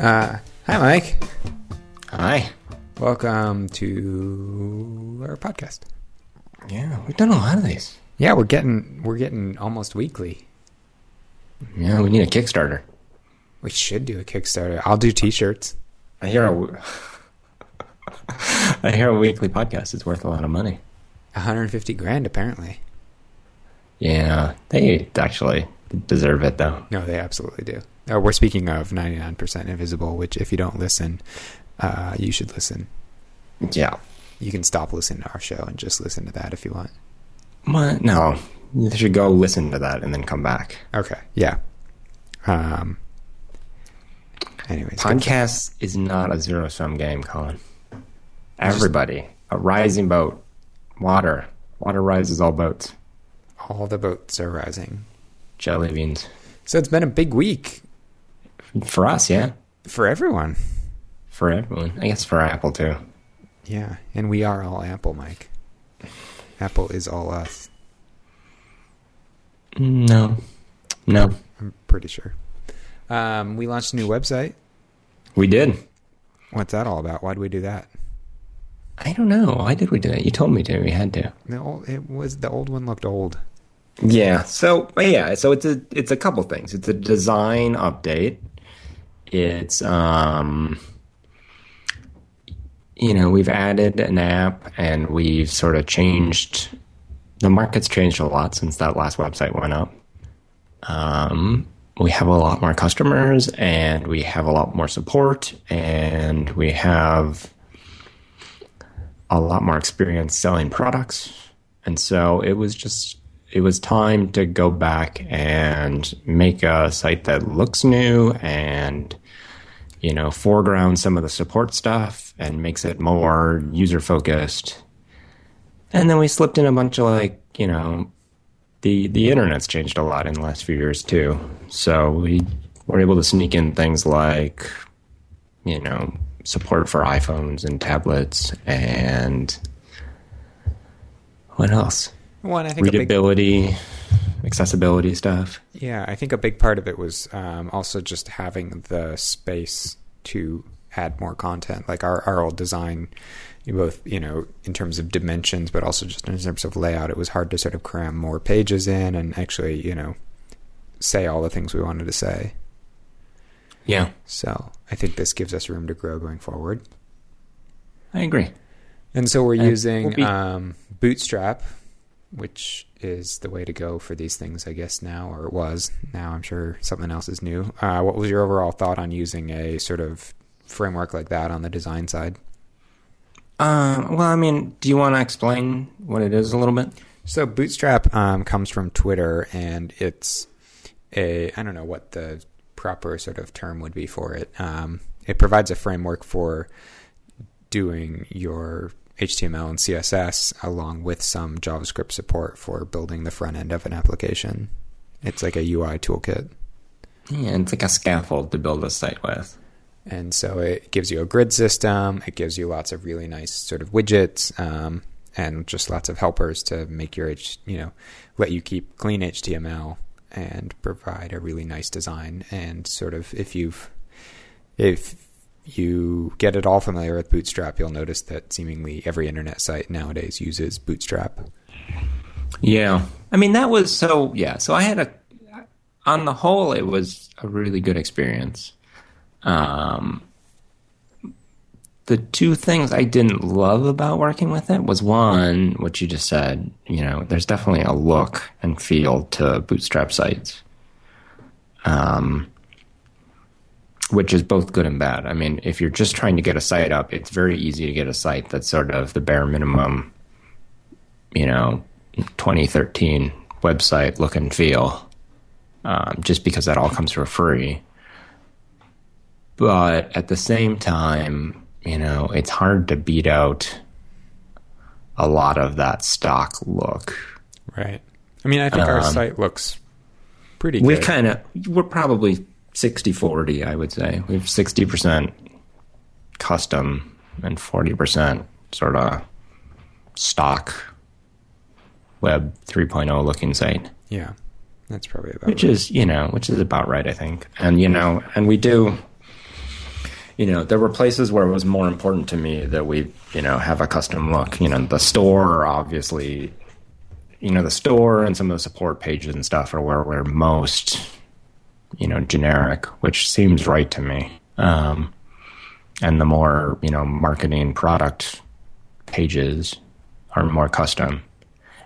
Uh, hi, Mike. Hi. Welcome to our podcast. Yeah, we've done a lot of these. Yeah, we're getting we're getting almost weekly. Yeah, we need a Kickstarter. We should do a Kickstarter. I'll do T-shirts. I hear a, I hear a weekly podcast is worth a lot of money. 150 grand, apparently. Yeah, they actually deserve it though. No, they absolutely do. Uh, we're speaking of 99% Invisible, which if you don't listen, uh, you should listen. Yeah. You can stop listening to our show and just listen to that if you want. What? No, you should go listen to that and then come back. Okay. Yeah. Um. Anyways, Podcast is not a zero sum game, Colin. Everybody, a rising boat, water, water rises all boats. all the boats are rising. Jelly beans So it's been a big week for us, yeah. for everyone. For everyone, I guess for Apple too. Yeah, and we are all Apple, Mike. Apple is all us. No, no, I'm pretty sure. Um, we launched a new website. we did. What's that all about? Why did we do that? I don't know. Why did we do that? You told me to. We had to. The old, it was the old one looked old. Yeah. So yeah. So it's a it's a couple things. It's a design update. It's um. You know, we've added an app and we've sort of changed. The market's changed a lot since that last website went up. Um, we have a lot more customers and we have a lot more support and we have a lot more experience selling products. And so it was just, it was time to go back and make a site that looks new and, you know, foreground some of the support stuff and makes it more user focused. And then we slipped in a bunch of like, you know, the the internet's changed a lot in the last few years too. So we were able to sneak in things like, you know, support for iPhones and tablets and what else? One, I think a big, Readability, accessibility stuff. yeah, I think a big part of it was um, also just having the space to add more content. Like our our old design, both you know in terms of dimensions, but also just in terms of layout, it was hard to sort of cram more pages in and actually you know say all the things we wanted to say. Yeah, So I think this gives us room to grow going forward. I agree. And so we're And using we'll be- um, Bootstrap, which is the way to go for these things, I guess, now, or it was. Now I'm sure something else is new. Uh, what was your overall thought on using a sort of framework like that on the design side? Um, well, I mean, do you want to explain what it is a little bit? So Bootstrap um, comes from Twitter, and it's a I don't know what the proper sort of term would be for it. Um, it provides a framework for doing your HTML and CSS along with some JavaScript support for building the front end of an application. It's like a UI toolkit. Yeah, it's like a scaffold to build a site with. And so it gives you a grid system. It gives you lots of really nice sort of widgets um, and just lots of helpers to make your, H, you know, let you keep clean HTML and provide a really nice design. And sort of if you've, if you get at all familiar with Bootstrap, you'll notice that seemingly every internet site nowadays uses Bootstrap. Yeah. I mean, that was so, yeah. So I had a, on the whole, it was a really good experience. Um, the two things I didn't love about working with it was one, what you just said, you know, there's definitely a look and feel to bootstrap sites. Um, which is both good and bad. I mean, if you're just trying to get a site up, it's very easy to get a site that's sort of the bare minimum, you know, 2013 website look and feel, um, just because that all comes for free. But at the same time, you know, it's hard to beat out a lot of that stock look. Right. I mean, I think our Um, site looks pretty good. We kind of, we're probably 60 40, I would say. We have 60% custom and 40% sort of stock web 3.0 looking site. yeah. That's probably about which right. is you know which is about right i think and you know and we do you know, there were places where it was more important to me that we, you know, have a custom look. You know, the store, obviously, you know, the store and some of the support pages and stuff are where we're most, you know, generic, which seems right to me. Um, and the more, you know, marketing product pages are more custom.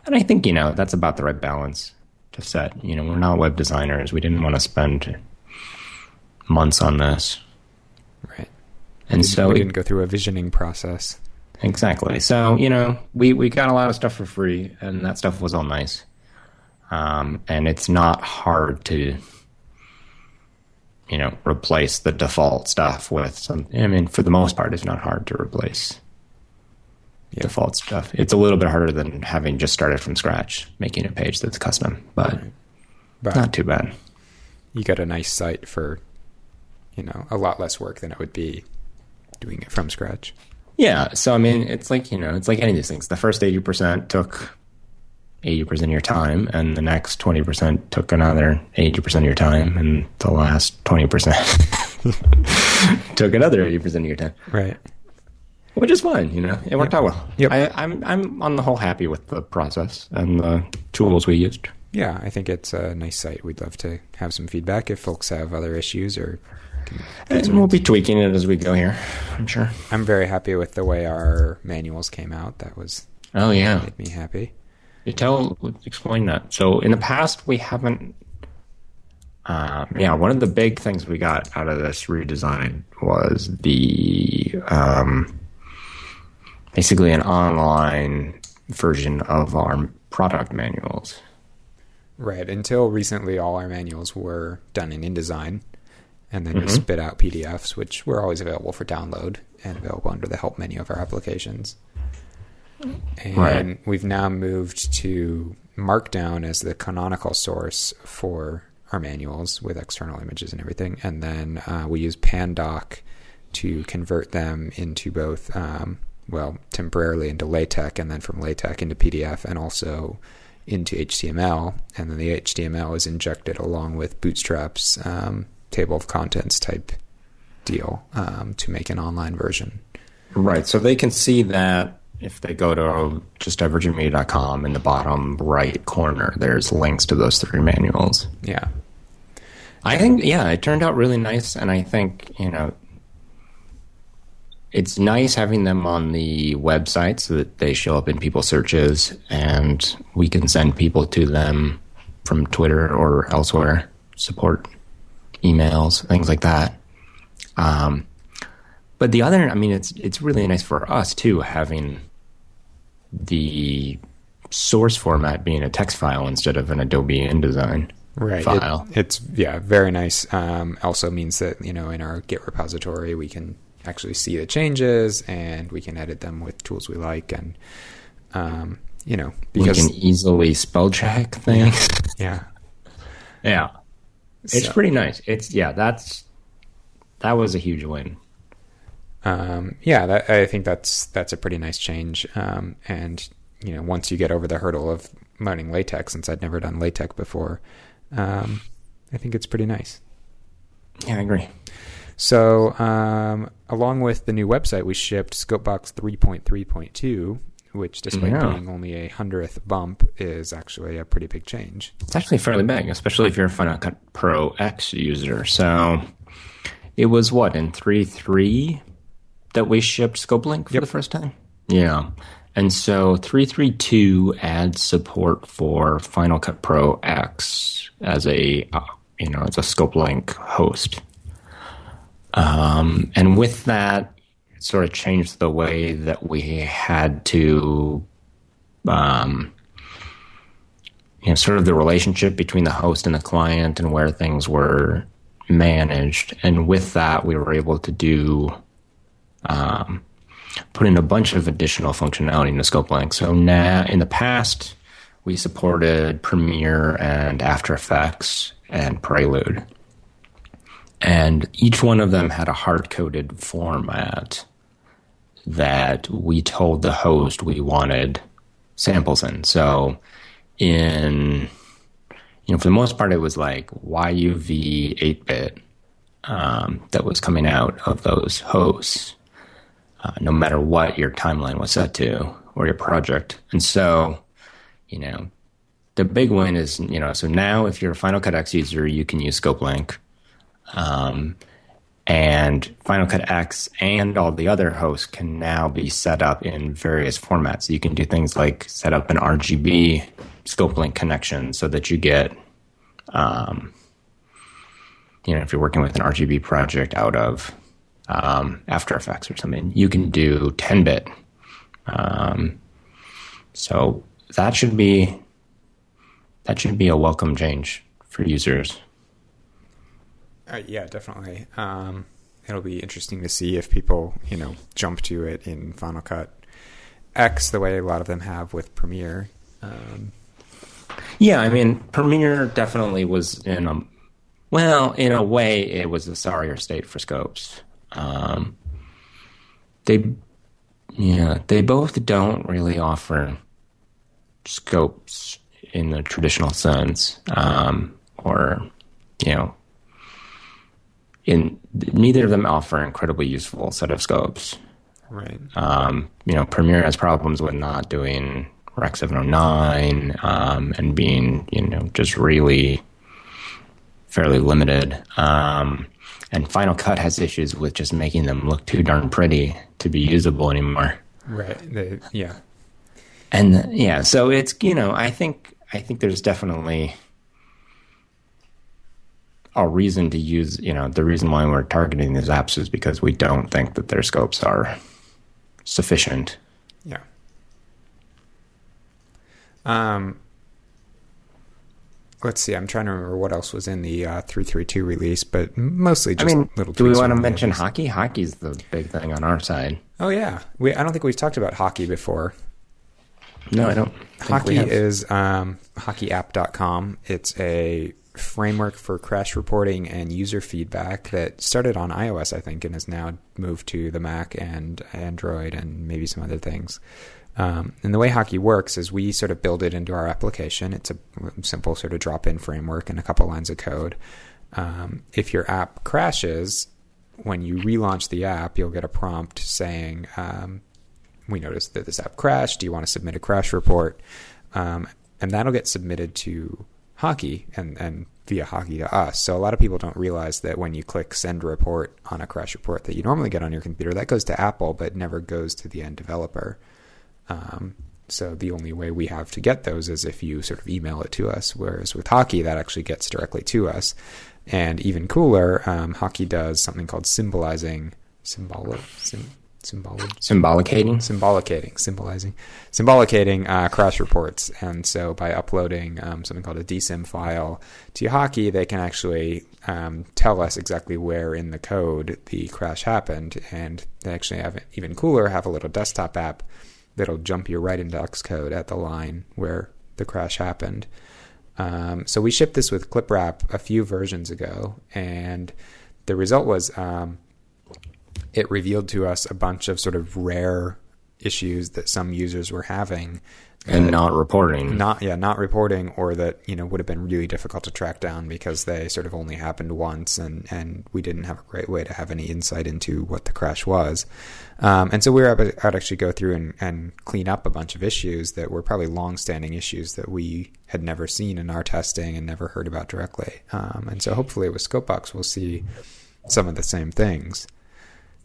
And I think, you know, that's about the right balance to set. You know, we're not web designers. We didn't want to spend months on this. Right. And we, so we didn't go through a visioning process. Exactly. So, you know, we, we got a lot of stuff for free, and that stuff was all nice. Um, and it's not hard to, you know, replace the default stuff with some. I mean, for the most part, it's not hard to replace Yeah. default stuff. It's a little bit harder than having just started from scratch, making a page that's custom, but But not too bad. you got a nice site for, you know, a lot less work than it would be doing it from scratch. Yeah. So I mean, it's like you know, it's like any of these things. The first eighty percent took eighty percent of your time, and the next twenty percent took another eighty percent of your time, and the last twenty percent took another eighty percent of your time, Right. which is fine. You know, it worked Yep. out well. Yep. I, I'm I'm on the whole happy with the process and the tools we used. Yeah, I think it's a nice site. We'd love to have some feedback if folks have other issues or. And we'll be tweaking it as we go here. I'm sure. I'm very happy with the way our manuals came out. That was Oh yeah. made me happy. You tell, explain that. So in the past, we haven't. Um, yeah, one of the big things we got out of this redesign was the um, basically an online version of our product manuals. Right. Until recently, all our manuals were done in InDesign, and then we spit out PDFs, which were always available for download and available under the help menu of our applications. And Right. we've now moved to Markdown as the canonical source for our manuals with external images and everything. And then uh, we use Pandoc to convert them into both, um, well, temporarily into LaTeX and then from LaTeX into PDF and also into HTML. And then the HTML is injected along with Bootstrap's um, table of contents type deal um, to make an online version. Right. So they can see that if they go to just divergentmedia.com in the bottom right corner, there's links to those three manuals. Yeah. I think, yeah, it turned out really nice, and I think you know, it's nice having them on the website so that they show up in people's searches, and we can send people to them from Twitter or elsewhere, support emails, things like that. Um, but the other, I mean, it's it's really nice for us too, having the source format being a text file instead of an Adobe InDesign right It- file. it's yeah very nice um, also means that you know in our git repository we can actually see the changes and we can edit them with tools we like and um, you know we can easily spell check things. yeah Yeah. It's So- pretty nice. It's yeah, that's that was a huge win. Um, yeah that, i think that's that's a pretty nice change um, and you know once you get over the hurdle of learning latex since i'd never done latex before um, i think it's pretty nice Yeah, I agree. So, um, along with the new website, we shipped Scopebox 3.3.2, which, despite Yeah. being only a hundredth bump, is actually a pretty big change. It's actually fairly big, especially if you're a Final Cut Pro X user. So it was what in three three that we shipped Scope Link for Yep. the first time. Yeah, and so three three two adds support for Final Cut Pro X as a uh, you know as a Scope Link host. Um, and with that, it sort of changed the way that we had to um, you know, sort of the relationship between the host and the client and where things were managed. And with that, we were able to do, um, put in a bunch of additional functionality into ScopeLink. So now, in the past, we supported Premiere and After Effects and Prelude. And each one of them had a hard coded format that we told the host we wanted samples in. So in you know, for the most part it was like YUV eight bit um, that was coming out of those hosts, uh, no matter what your timeline was set to or your project. And so, you know, the big win is, you know, so now if you're a Final Cut X user, you can use Scope Link. Um, and Final Cut X and all the other hosts can now be set up in various formats. You can do things like set up an RGB Scope Link connection so that you get, um, you know, if you're working with an RGB project out of um, After Effects or something, you can do 10 bit. Um, so that should be that should be a welcome change for users. Uh, yeah, definitely. Um, it'll be interesting to see if people, you know, jump to it in Final Cut X the way a lot of them have with Premiere. Um, yeah, I mean, Premiere definitely was in a well, in a way, it was a sorrier state for scopes. Um, they, yeah, they both don't really offer scopes in the traditional sense, um, or you know, in neither of them offer incredibly useful set of scopes. right. Um, you know, Premiere has problems with not doing Rec 709 um, and being, you know, just really fairly limited. Um, and Final Cut has issues with just making them look too darn pretty to be usable anymore. Right. They, yeah. And yeah, so it's you know, I think I think there's definitely a reason to use. You know, the reason why we're targeting these apps is because we don't think that their scopes are sufficient. Yeah. Um, let's see. I'm trying to remember what else was in the uh, 332 release, but mostly just I mean, little. do we want to mention edges. hockey? Hockey's the big thing on our side. Oh yeah, we. I don't think we've talked about hockey before. No, I don't. Hockey is um, hockeyapp.com. It's a framework for crash reporting and user feedback that started on iOS, I think, and has now moved to the Mac and Android and maybe some other things. Um, and the way hockey works is we sort of build it into our application. It's a simple sort of drop in framework and a couple lines of code. Um, if your app crashes, when you relaunch the app, you'll get a prompt saying, um, we noticed that this app crashed. Do you want to submit a crash report? Um, and that'll get submitted to Hockey and, and via Hockey to us. So a lot of people don't realize that when you click send report on a crash report that you normally get on your computer, that goes to Apple, but never goes to the end developer. Um, so the only way we have to get those is if you sort of email it to us. Whereas with Hockey, that actually gets directly to us. And even cooler, um, Hockey does something called symbolizing, symbolic, sim, symbolic, Symbolicating. symbolicating, symbolizing, symbolicating uh, crash reports. And so by uploading um, something called a dSYM file to Hockey, they can actually um, tell us exactly where in the code the crash happened. And they actually have even cooler, have a little desktop app that'll jump you right into Xcode at the line where the crash happened. Um, so we shipped this with ClipWrap a few versions ago, and the result was um, it revealed to us a bunch of sort of rare issues that some users were having and not reporting. not yeah not reporting or that you know would have been really difficult to track down because they sort of only happened once and and we didn't have a great way to have any insight into what the crash was um, and so we were able to actually go through and, and clean up a bunch of issues that were probably long-standing issues that we had never seen in our testing and never heard about directly um, and so hopefully with Scopebox we'll see some of the same things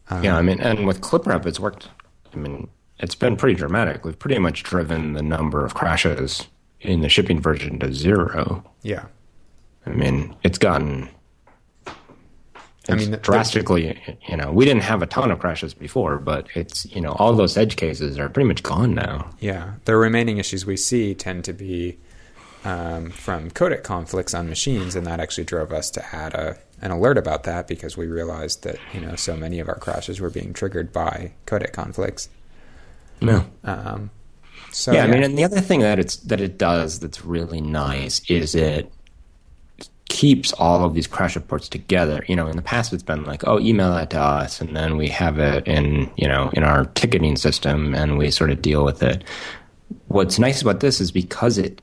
Um, yeah, I mean, and with ClipWrap, it's worked. I mean, it's been pretty dramatic. We've pretty much driven the number of crashes in the shipping version to zero. yeah I mean, it's gotten. I mean, drastically, you know, we didn't have a ton of crashes before, but it's, you know, all those edge cases are pretty much gone now. Yeah, the remaining issues we see tend to be um, from codec conflicts on machines, and that actually drove us to add a an alert about that because we realized that you know so many of our crashes were being triggered by codec conflicts. No. Um, so yeah, I mean, and the other thing that it's that it does that's really nice is it keeps all of these crash reports together. You know, in the past it's been like, oh, email that to us, and then we have it in you know in our ticketing system, and we sort of deal with it. What's nice about this is because it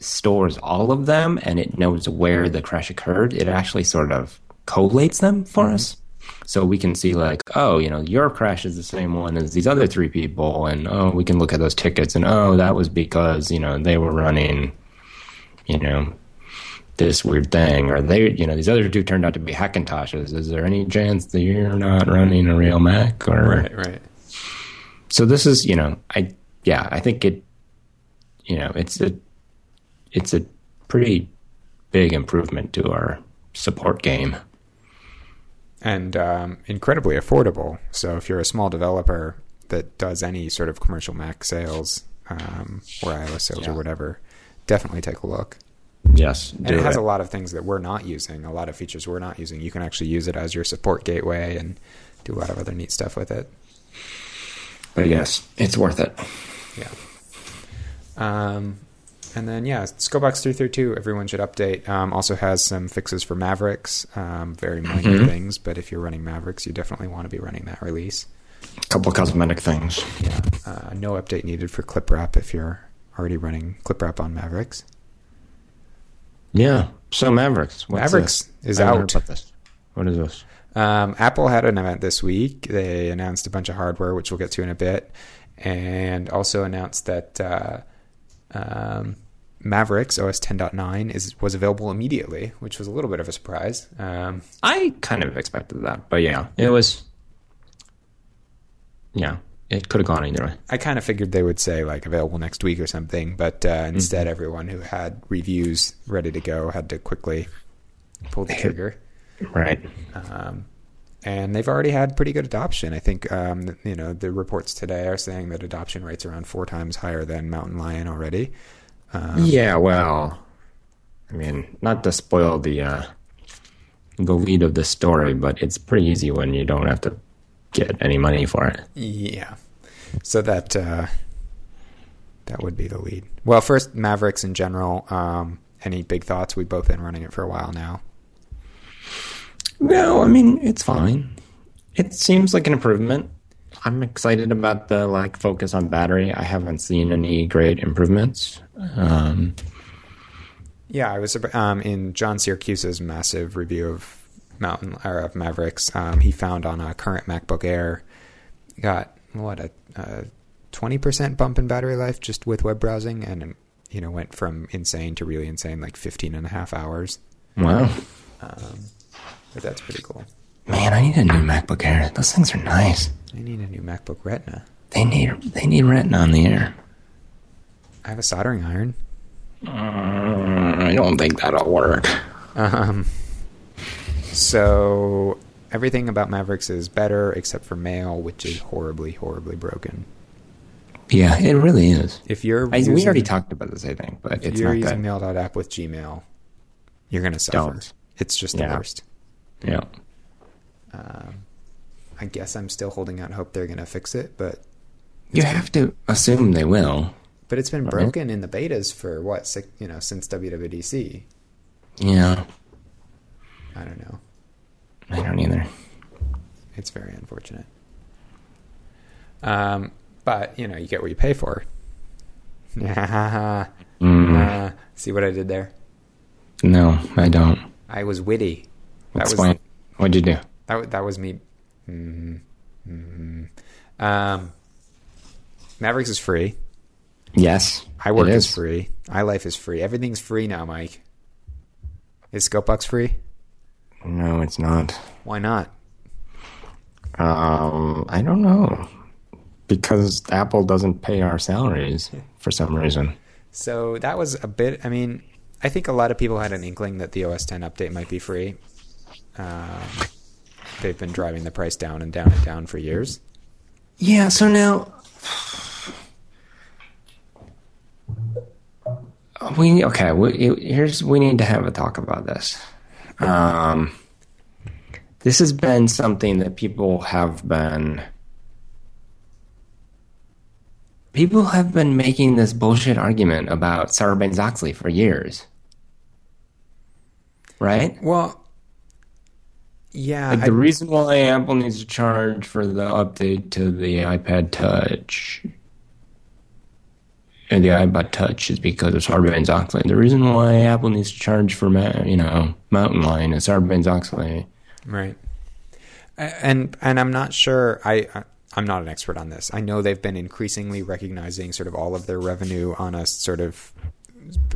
stores all of them and it knows where the crash occurred. It actually sort of collates them for us. So we can see like, oh, you know, your crash is the same one as these other three people, and oh, we can look at those tickets, and oh, that was because you know they were running, you know, this weird thing, or they, you know, these other two turned out to be Hackintoshes. Is there any chance that you're not running a real Mac? Or Right, right. so this is, you know, I yeah, I think it, you know, it's a, it's a pretty big improvement to our support game. And um, incredibly affordable. So if you're a small developer that does any sort of commercial Mac sales um, or iOS sales Yeah. or whatever, definitely take a look. Yes, And do it has it. a lot of things that we're not using, a lot of features we're not using. You can actually use it as your support gateway and do a lot of other neat stuff with it. But yes, it's worth it. Yeah. Um, and then yeah, Scopebox three thirty two. Everyone should update. Um, also has some fixes for Mavericks, um, very minor Mhm. things. But if you're running Mavericks, you definitely want to be running that release. A couple cosmetic things. Yeah. Uh, no update needed for ClipWrap if you're already running ClipWrap on Mavericks. Yeah. So Mavericks. What's Mavericks this? is out. What is this? Um, Apple had an event this week. They announced a bunch of hardware, which we'll get to in a bit, and also announced that uh, um, Mavericks OS 10.9 is was available immediately, which was a little bit of a surprise. Um, I kind of expected that, but yeah, it was. Yeah, it could have gone either way. I kind of figured they would say like available next week or something, but uh, instead, everyone who had reviews ready to go had to quickly pull the trigger. Right. um, and they've already had pretty good adoption. I think um, you know the reports today are saying that adoption rates are around four times higher than Mountain Lion already. Um, Yeah. Well, I mean, not to spoil the uh, the lead of the story, but it's pretty easy when you don't have to get any money for it. yeah, so that uh, that would be the lead. Well, first Mavericks in general. Um, any big thoughts? We've both been running it for a while now. No, I mean it's fine. It seems like an improvement. I'm excited about the like focus on battery. I haven't seen any great improvements. Um, Yeah, I was um, in John Siracusa's massive review of Mountain or of Mavericks. Um, he found on a current MacBook Air got what a twenty percent bump in battery life just with web browsing, and you know went from insane to really insane, like 15 and a half hours. wow, Um, but that's pretty cool. man, I need a new MacBook Air. Those things are nice. I need a new MacBook Retina. They need they need Retina on the Air. I have a soldering iron. Uh, I don't think that'll work. Um, so everything about Mavericks is better except for Mail, which is horribly, horribly broken. Yeah, it really is. If you're I, using, we already talked about this, I think, but if it's you're not using good. Mail.app with Gmail, you're gonna suffer. Don't. It's just the worst. Yeah. Um, I guess I'm still holding out hope they're gonna fix it, but You have to assume they will. but it's been Right. broken in the betas for what six, you know since WWDC. Yeah. I don't know. I don't either. It's very unfortunate. Um, but you know, you get what you pay for. Mm, Uh, see what I did there? no, I don't. I was witty. That was What'd you do? that. That was me. mm mm Um, Mavericks is free. Yes. iWork it is. free. iLife is free. Everything's free now, Mike. Is Scopebox free? No, it's not. Why not? Um, I don't know. Because Apple doesn't pay our salaries for some reason. So that was a bit. I mean, I think a lot of people had an inkling that the OS 10 update might be free. Um, they've been driving the price down and down and down for years. Yeah, so now we okay. We, here's we need to have a talk about this. Um, this has been something that people have been people have been making this bullshit argument about Sarbanes Oxley for years, right? Well, yeah, Like I- the reason why Apple needs to charge for the update to the iPad Touch and the iPod Touch is because of Sarbanes-Oxley. The reason why Apple needs to charge for you know Mountain Lion is Sarbanes-Oxley. Right. And and I'm not sure. I I'm not an expert on this. I know they've been increasingly recognizing sort of all of their revenue on a sort of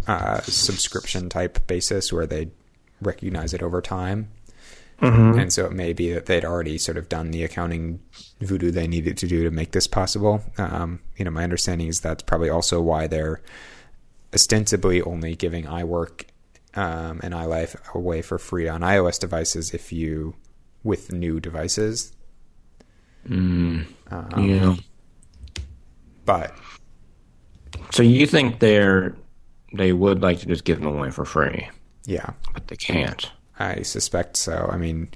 uh, subscription type basis where they recognize it over time. Mm-hmm. And so it may be that they'd already sort of done the accounting voodoo they needed to do to make this possible. Um, you know, my understanding is that's probably also why they're ostensibly only giving iWork um, and iLife away for free on iOS devices if you with new devices. Mm, um, yeah. But so you think they're they would like to just give them away for free? Yeah, but they can't. I suspect so. I mean,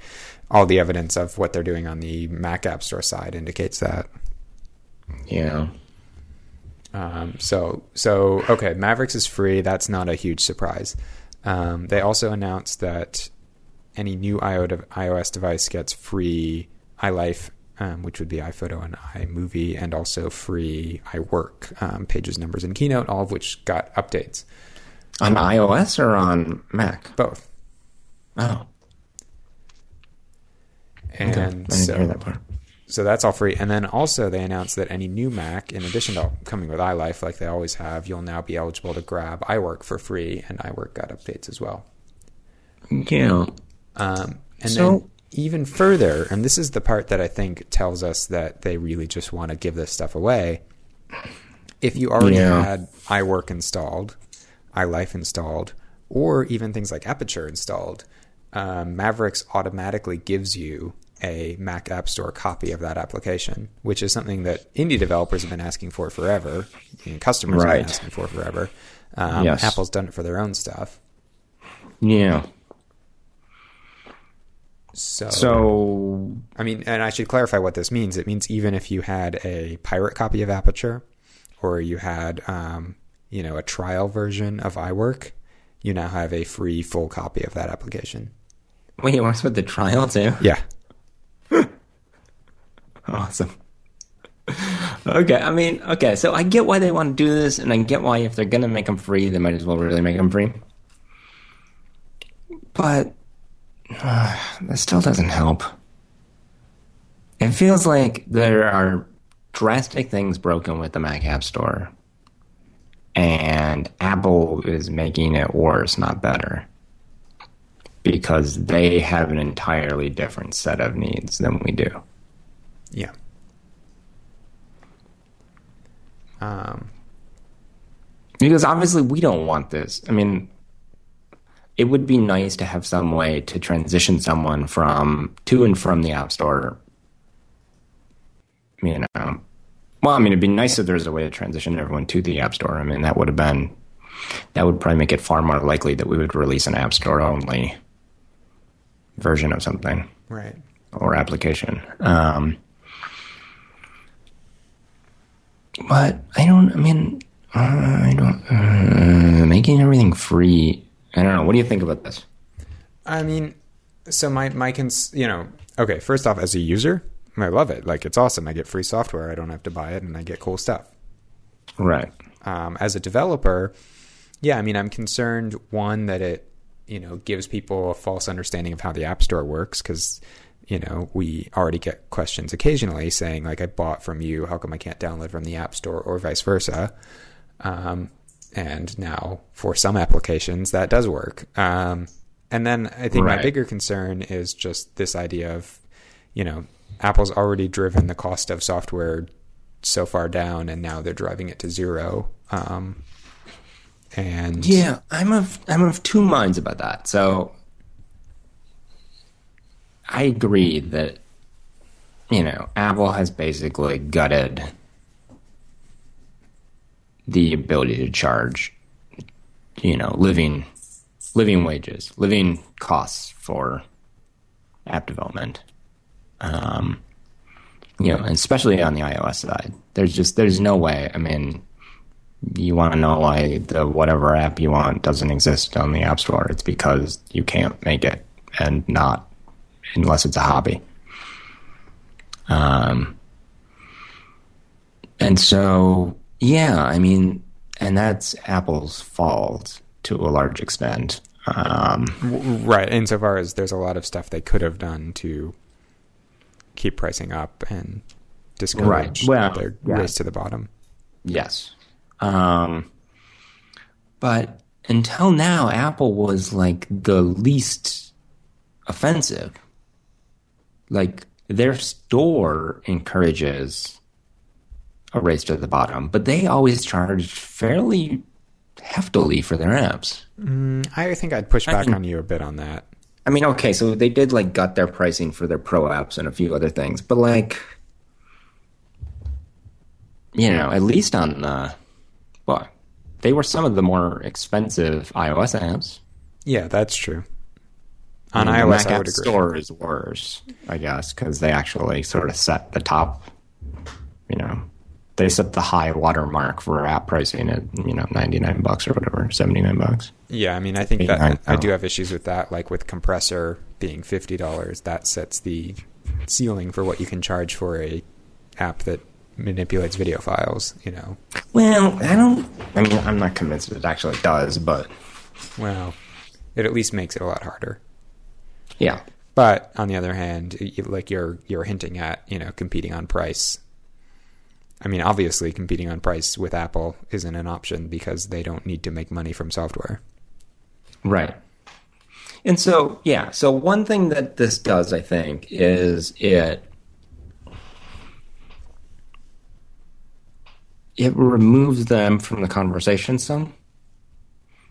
all the evidence of what they're doing on the Mac App Store side indicates that. Yeah. Um, so so okay, Mavericks is free. That's not a huge surprise. Um, they also announced that any new iOS device gets free iLife, um, which would be iPhoto and iMovie, and also free iWork, um, Pages, Numbers, and Keynote, all of which got updates. On iOS or on Mac? Both. Oh. And okay. I didn't so, hear that part. So that's all free. And then also they announced that any new Mac, in addition to coming with iLife like they always have, you'll now be eligible to grab iWork for free, and iWork got updates as well. Yeah. Um, and so, then even further, and this is the part that I think tells us that they really just want to give this stuff away. If you already yeah. had iWork installed, iLife installed, or even things like Aperture installed, um, Mavericks automatically gives you a Mac App Store copy of that application, which is something that indie developers have been asking for forever, and customers right. have been asking for forever. Um, yes. Apple's done it for their own stuff. Yeah. So, so, I mean, and I should clarify what this means. It means even if you had a pirate copy of Aperture, or you had, um, you know, a trial version of iWork, you now have a free full copy of that application. Wait, it works with the trial too? Yeah. awesome. okay, I mean, okay, so I get why they want to do this, and I get why if they're gonna make them free, they might as well really make them free. But uh, that still doesn't help. It feels like there are drastic things broken with the Mac App Store, and Apple is making it worse, not better, because they have an entirely different set of needs than we do. Yeah. Um, because obviously we don't want this. I mean, it would be nice to have some way to transition someone from to and from the App Store. You know, well, I mean, it'd be nice if there's a way to transition everyone to the App Store. I mean, that would have been that would probably make it far more likely that we would release an App Store only version of something, right, or application. Um, but I don't. I mean, uh, I don't. Uh, making everything free I don't know. What do you think about this? I mean, so my my cons, you know, okay. First off, as a user, I love it. Like it's awesome. I get free software. I don't have to buy it, and I get cool stuff. Right. Um, as a developer, yeah. I mean, I'm concerned one that it you know gives people a false understanding of how the App Store works because you know we already get questions occasionally saying like I bought from you. How come I can't download from the App Store or vice versa? Um, and now for some applications that does work. Um, and then I think right. my bigger concern is just this idea of, you know, Apple's already driven the cost of software so far down, and now they're driving it to zero. Um, and yeah, I'm of I'm of two minds about that. So I agree that you know Apple has basically gutted the ability to charge, you know, living living wages, living costs for app development. Um, you know, especially on the iOS side, there's just there's no way. I mean, you want to know why the whatever app you want doesn't exist on the App Store? It's because you can't make it, and not unless it's a hobby. Um, and so yeah, I mean, and that's Apple's fault to a large extent. Um, right. Insofar as there's a lot of stuff they could have done to keep pricing up and discourage Right. Well, their yeah. race to the bottom. Yes. Um, but until now, Apple was like the least offensive. Like their store encourages a race to the bottom, but they always charge fairly heftily for their apps. I think I'd push back mean- on you a bit on that. I mean, okay, so they did like gut their pricing for their pro apps and a few other things, but like, you know, at least on the, well, they were some of the more expensive iOS apps. Yeah, that's true. On I mean, iOS, the Mac I App. Store is worse, I guess, because they actually sort of set the top. You know, they set the high watermark for app pricing at you know ninety nine bucks or whatever, seventy nine bucks. Yeah, I mean, I think that I do have issues with that. Like with compressor being fifty dollars, that sets the ceiling for what you can charge for a app that manipulates video files. You know, Well, I don't. I mean, I'm not convinced it actually does, but well, it at least makes it a lot harder. yeah, But on the other hand, like you're you're hinting at, you know, competing on price. I mean, obviously, competing on price with Apple isn't an option because they don't need to make money from software. Right. And so, yeah, so one thing that this does, I think, is it it removes them from the conversation some.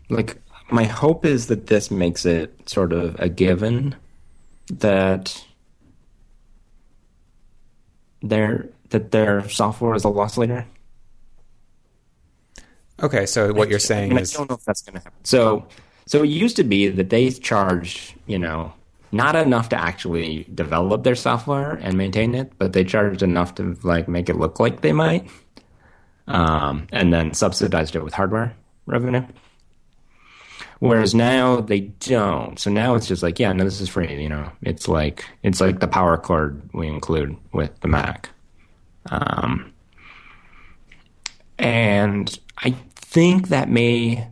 Like my hope is that this makes it sort of a given that their that their software is a loss leader. Okay, so what you're saying is I don't know if that's going to happen. So, so it used to be that they charged, you know, not enough to actually develop their software and maintain it, but they charged enough to like make it look like they might, um, and then subsidized it with hardware revenue. Whereas now they don't. So now it's just like, yeah, no, this is free. You know, it's like it's like the power cord we include with the Mac. Um, and I think that may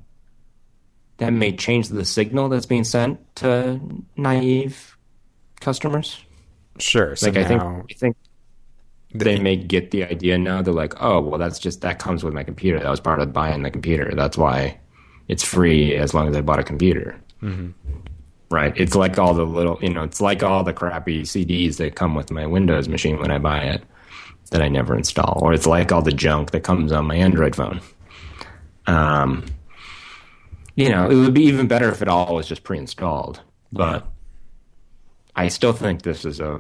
that may change the signal that's being sent to naive customers. sure. So Like I think I think they may get the idea now. They're like, oh, well, that's just that comes with my computer. That was part of buying the computer. That's why it's free as long as I bought a computer. Right? It's like all the little, you know, it's like all the crappy CDs that come with my Windows machine when I buy it that I never install, or it's like all the junk that comes on my Android phone. Um, you know, it would be even better if it all was just pre-installed, but I still think this is a,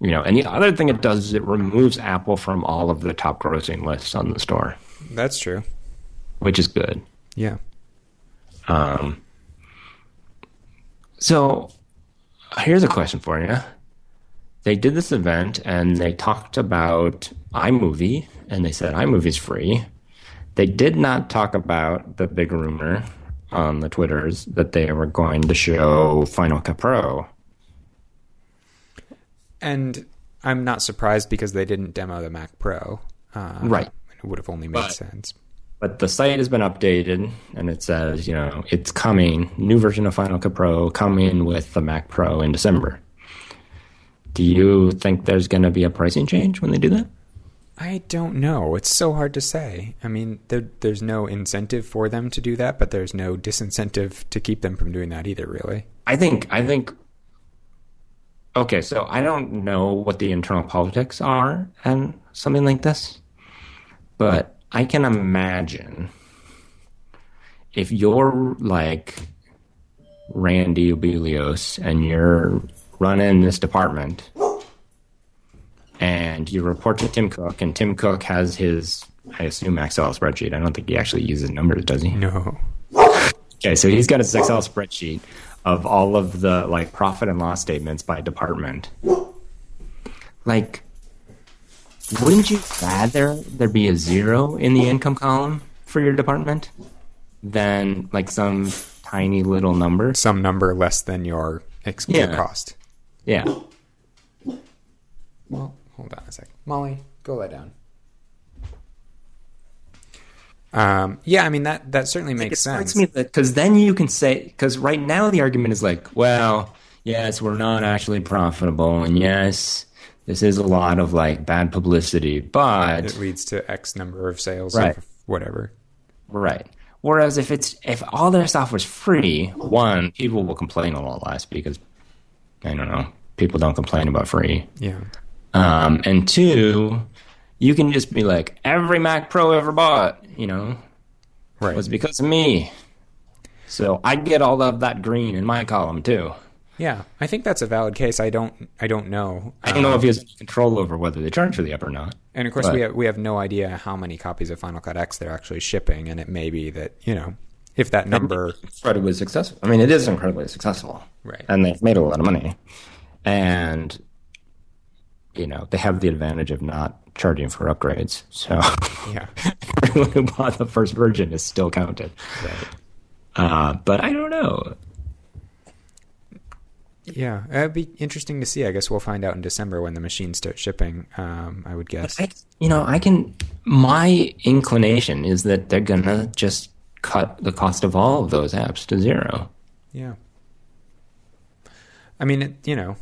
you know, and the other thing it does is it removes Apple from all of the top grossing lists on the store, that's true. which is good. Yeah. Um, so here's a question for you. They did this event and they talked about iMovie and they said iMovie's free. They did not talk about the big rumor on the Twitters that they were going to show Final Cut Pro. And I'm not surprised because they didn't demo the Mac Pro. Uh, Right. It would have only made But- sense. But the site has been updated and it says, you know, it's coming, new version of Final Cut Pro coming with the Mac Pro in December. Do you think there's going to be a pricing change when they do that? I don't know. It's so hard to say. I mean, there, there's no incentive for them to do that, but there's no disincentive to keep them from doing that either, really. I think I think okay, so I don't know what the internal politics are and something like this. But I can imagine if you're like Randy Ubillos and you're running this department and you report to Tim Cook and Tim Cook has his I assume Excel spreadsheet. I don't think he actually uses numbers, does he? No. Okay, so he's got his Excel spreadsheet of all of the like profit and loss statements by department. Like, wouldn't you rather there be a zero in the income column for your department than like some tiny little number? Some number less than your, ex- Yeah. cost. Yeah. Well, hold on a sec. Molly, go lie down. Um, yeah, I mean that that certainly makes it sense. me because then you can say because right now the argument is like, well, yes, we're not actually profitable, and yes, this is a lot of like bad publicity, but it leads to X number of sales, Right. of whatever. right. Whereas if it's if all their stuff was free, one people will complain a lot less because I don't know people don't complain about free, Yeah, um, and two, you can just be like every Mac Pro ever bought, you know, right. was because of me. So I get all of that green in my column too. Yeah, I think that's a valid case. I don't, I don't know. I don't know Um, if he has any control over whether they charge for the app or not. And of course, but- we have, we have no idea how many copies of Final Cut X they're actually shipping, and it may be that you know if that number, Incredibly successful. I mean, it is incredibly successful, right? and they've made a lot of money. And you know, they have the advantage of not charging for upgrades. So Yeah, everyone who bought the first version is still counted. right. Uh, but I don't know. Yeah, it'd be interesting to see. I guess we'll find out in December when the machines start shipping. Um, I would guess. I, you know, I can. My inclination is that they're gonna just cut the cost of all of those apps to zero. Yeah. I mean, it, you know,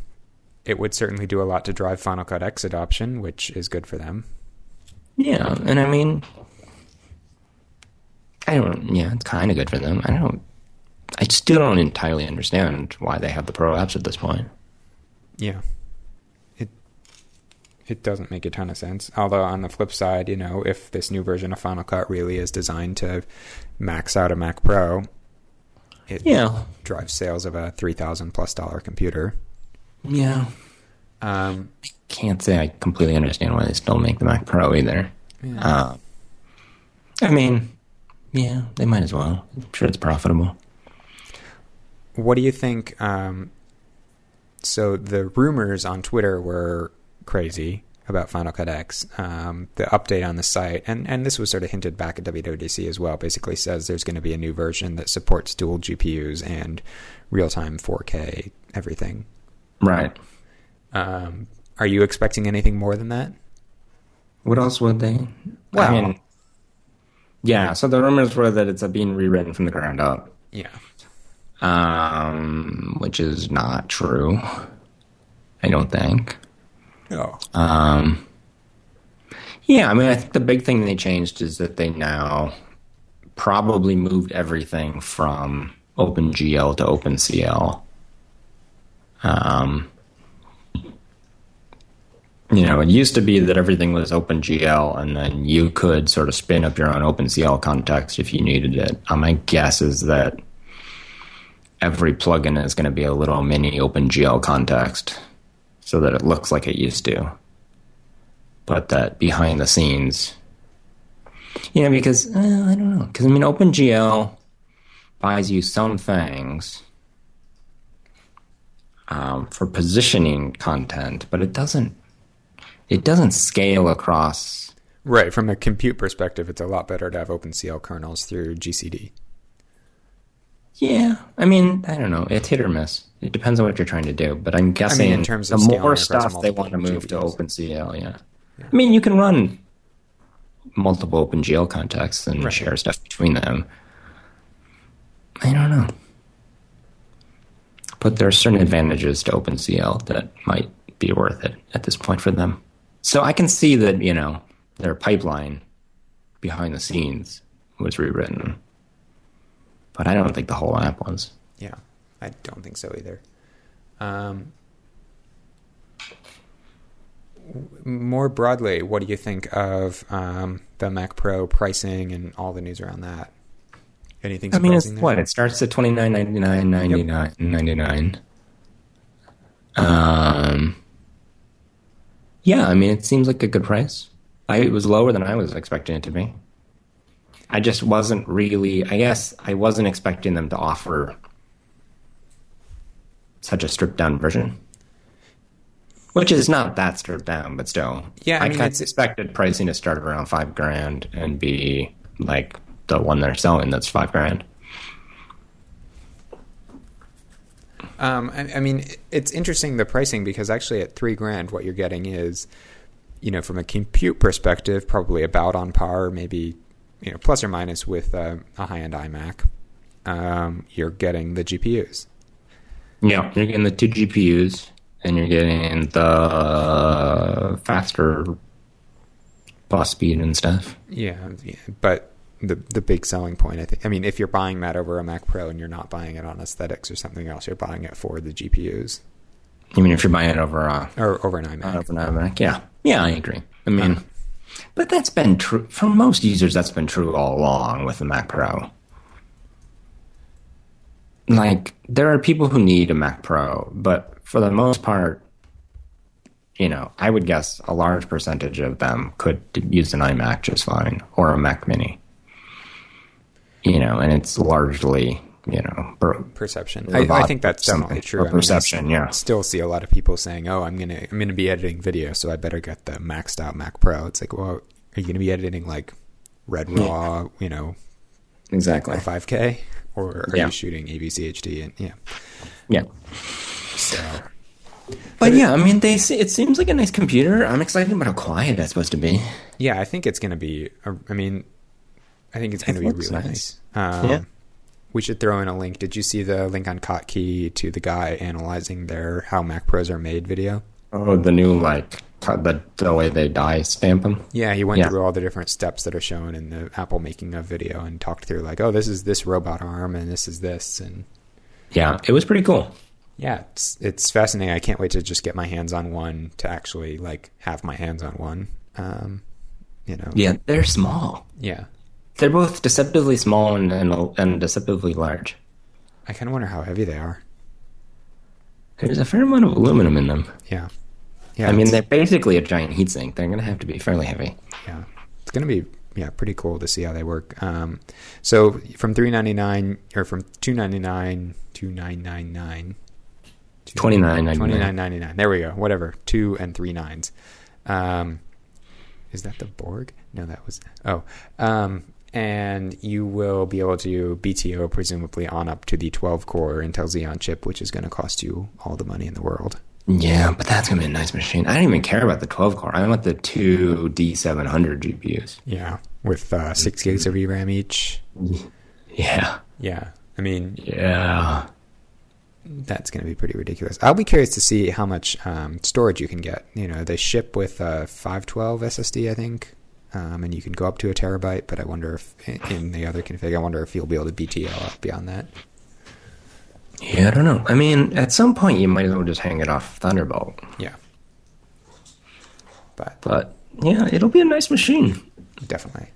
it would certainly do a lot to drive Final Cut X adoption, which is good for them. Yeah, and I mean, I don't. Yeah, it's kind of good for them. I don't. I still don't entirely understand why they have the pro apps at this point. Yeah. It it doesn't make a ton of sense. Although on the flip side, you know, if this new version of Final Cut really is designed to max out a Mac Pro, it Yeah, drives sales of a three thousand plus dollar computer. Yeah. Um, Can't say I completely understand why they still make the Mac Pro either. yeah. Uh, I mean, yeah, they might as well. I'm sure it's profitable. What do you think? Um, so the rumors on Twitter were crazy about Final Cut X. Um, the update on the site, and, and this was sort of hinted back at WWDC as well, basically says there's going to be a new version that supports dual GPUs and real time 4K everything. Right. Um, are you expecting anything more than that? What else would they? Well- I mean, yeah. So the rumors were that it's being rewritten from the ground up. Yeah. um, which is not true. I don't think. Oh. Um, yeah, I mean, I think the big thing they changed is that they now probably moved everything from OpenGL to OpenCL. Um, you know, it used to be that everything was OpenGL, and then you could sort of spin up your own OpenCL context if you needed it. Um, my guess is that every plugin is going to be a little mini OpenGL context so that it looks like it used to. But that behind the scenes, you know, because uh, I don't know, because I mean, OpenGL buys you some things um, for positioning content, but it doesn't. It doesn't scale across. Right. From a compute perspective, it's a lot better to have OpenCL kernels through GCD. Yeah, I mean, I don't know. It's hit or miss. It depends on what you're trying to do. But I'm guessing in terms of the more stuff they want to move to GPUs. OpenCL, yeah. I mean, you can run multiple OpenGL contexts and Right. share stuff between them. I don't know. But there are certain advantages to OpenCL that might be worth it at this point for them. So I can see that, you know, their pipeline behind the scenes was rewritten. But I don't think the whole app was. Yeah, I don't think so either. Um, more broadly, what do you think of um, the Mac Pro pricing and all the news around that? Anything I mean, it's there? what? It starts at twenty nine ninety nine ninety nine ninety nine. Um, yeah, I mean, it seems like a good price. I, it was lower than I was expecting it to be. I just wasn't really. I guess I wasn't expecting them to offer such a stripped down version, which is not that stripped down, but still. Yeah, I I, mean, kind it's- of expected pricing to start around five grand and be like the one they're selling that's five grand. Um, I, I mean, it's interesting the pricing because actually at three grand, what you're getting is, you know, from a compute perspective, probably about on par, maybe you know, plus or minus with uh, a high end iMac, um, you're getting the GPUs. Yeah, you're getting the two GPUs, and you're getting the faster bus speed and stuff. Yeah, yeah, but the the big selling point, I think, I mean, if you're buying that over a Mac Pro and you're not buying it on aesthetics or something else, you're buying it for the GPUs You mean if you're buying it over a or over an iMac. Uh, over an iMac? Yeah, yeah, I agree. I mean, uh-huh. but that's been true for most users. That's been true all along with the Mac Pro. Like there are people who need a Mac Pro, but for the most part, you know, I would guess a large percentage of them could use an iMac just fine or a Mac Mini. You know, and it's largely, you know, per- perception. I, I think that's definitely true. I mean, I perception, yeah. Still see a lot of people saying, "Oh, I'm gonna I'm gonna be editing video, so I better get the maxed out Mac Pro." It's like, well, are you gonna be editing like Red Raw, you know, exactly. 5K, or are Yeah. you shooting AVCHD? And yeah, Yeah. so But yeah, I mean, they it seems like a nice computer. I'm excited about how quiet it's supposed to be. yeah, I think it's gonna be. uh, I mean, I think it's gonna be really nice. nice. Um, Yeah. We should throw in a link. Did you see the link on Kottke to the guy analyzing their how Mac Pros are made video? Oh, the new like the the way they die stamp them. Yeah, he went Yeah. through all the different steps that are shown in the Apple making of video and talked through like, oh, this is this robot arm and this is this and Yeah, it was pretty cool. yeah, it's it's fascinating. I can't wait to just get my hands on one to actually like have my hands on one. Um, you know, Yeah, they're small. yeah. They're both deceptively small and and, and deceptively large. I kind of wonder how heavy they are. There's a fair amount of aluminum in them. Yeah, yeah. I mean, they're basically a giant heatsink. They're going to have to be fairly heavy. yeah, it's gonna be yeah pretty cool to see how they work. Um, so from three ninety nine or from two ninety nine to nine nine nine. Twenty nine ninety Twenty nine nine. ninety nine. There we go. Whatever. Two and three nines. Um, is that the Borg? No, that was. Oh, um, and you will be able to BTO presumably on up to the twelve core Intel Xeon chip, which is going to cost you all the money in the world. Yeah, but that's going to be a nice machine. I don't even care about the 12 core. I want the two D700 GPUs. Yeah, with uh, six gigs of VRAM each. Yeah. Yeah, I mean Yeah. that's going to be pretty ridiculous. I'll be curious to see how much um, storage you can get. You know, they ship with a 512 SSD, I think, um, and you can go up to a terabyte. But I wonder if in- the other config, I wonder if you'll be able to BTO up beyond that. Yeah, I don't know. I mean, at some point you might as well just hang it off Thunderbolt. Yeah, but But yeah, it'll be a nice machine. definitely,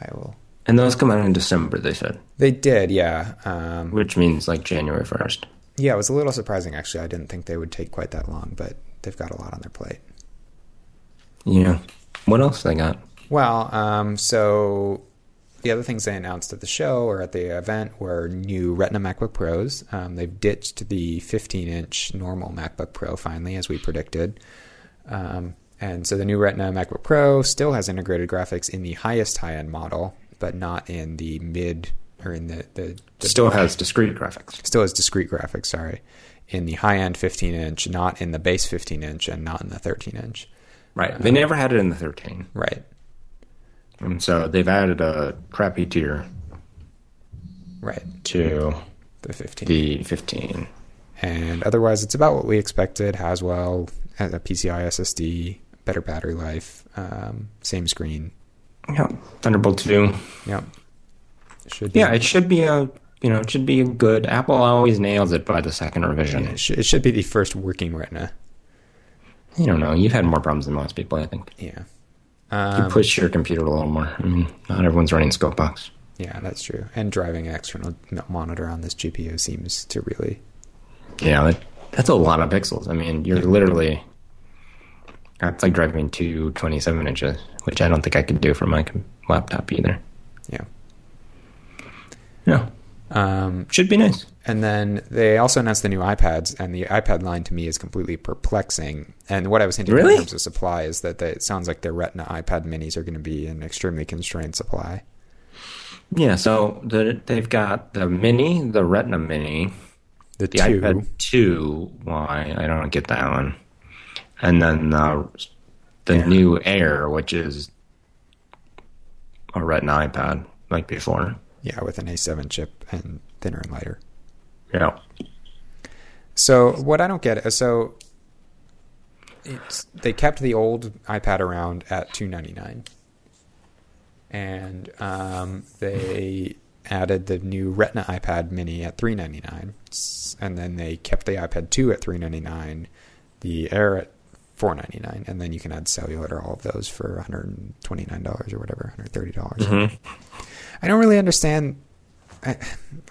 I will. And those come out in December, they said, They did, yeah, um, which means like January 1st. yeah. It was a little surprising actually. I didn't think they would take quite that long, but they've got a lot on their plate. Yeah. What else they got? Well, um, so the other things they announced at the show or at the event were new Retina MacBook Pros. Um, they've ditched the 15 inch normal MacBook Pro finally, as we predicted. Um, and so the new Retina MacBook Pro still has integrated graphics in the highest high end model, but not in the mid or in the, the, the Still has discrete graphics. still has discrete graphics, sorry, in the high end 15 inch, not in the base 15 inch, and not in the 13 inch. Right. They never had it in the 13. Right, And so they've added a crappy tier right. to The 15. the 15. and otherwise it's about what we expected haswell a pci ssd better battery life um, same screen Yeah. Thunderbolt 2. yep should be, Yeah, it should be a, you know, it should be a good. Apple always nails it by the second revision. it, should, it should be the first working retina You don't know. You've had more problems than most people, I think. yeah You um, push your computer a little more. I mean, not everyone's running Scopebox. yeah that's true and driving an external monitor on this gpu seems to really Yeah, that, that's a lot of pixels. I mean, you're literally. That's like driving two 27 inches, which I don't think I could do for my laptop either. yeah Yeah, um, should be nice. And then they also announced the new iPads, and the iPad line to me is completely perplexing. And what I was hinting Really? in terms of supply is that they, it sounds like their Retina iPad minis are going to be an extremely constrained supply. Yeah, so the, they've got the Mini, the Retina Mini, The, the two, iPad 2. Why? I don't get that one. And then the, the Air. new Air, which is a Retina iPad like before. Yeah, with an A7 chip and thinner and lighter. Yeah. So what I don't get is so it's they kept the old iPad around at two ninety nine, and um, they added the new Retina iPad Mini at three ninety nine, and then they kept the iPad two at three ninety nine, the Air at four ninety nine, and then you can add cellular to all of those for one hundred twenty nine dollars or whatever, one hundred thirty dollars. Mhm. I don't really understand. I,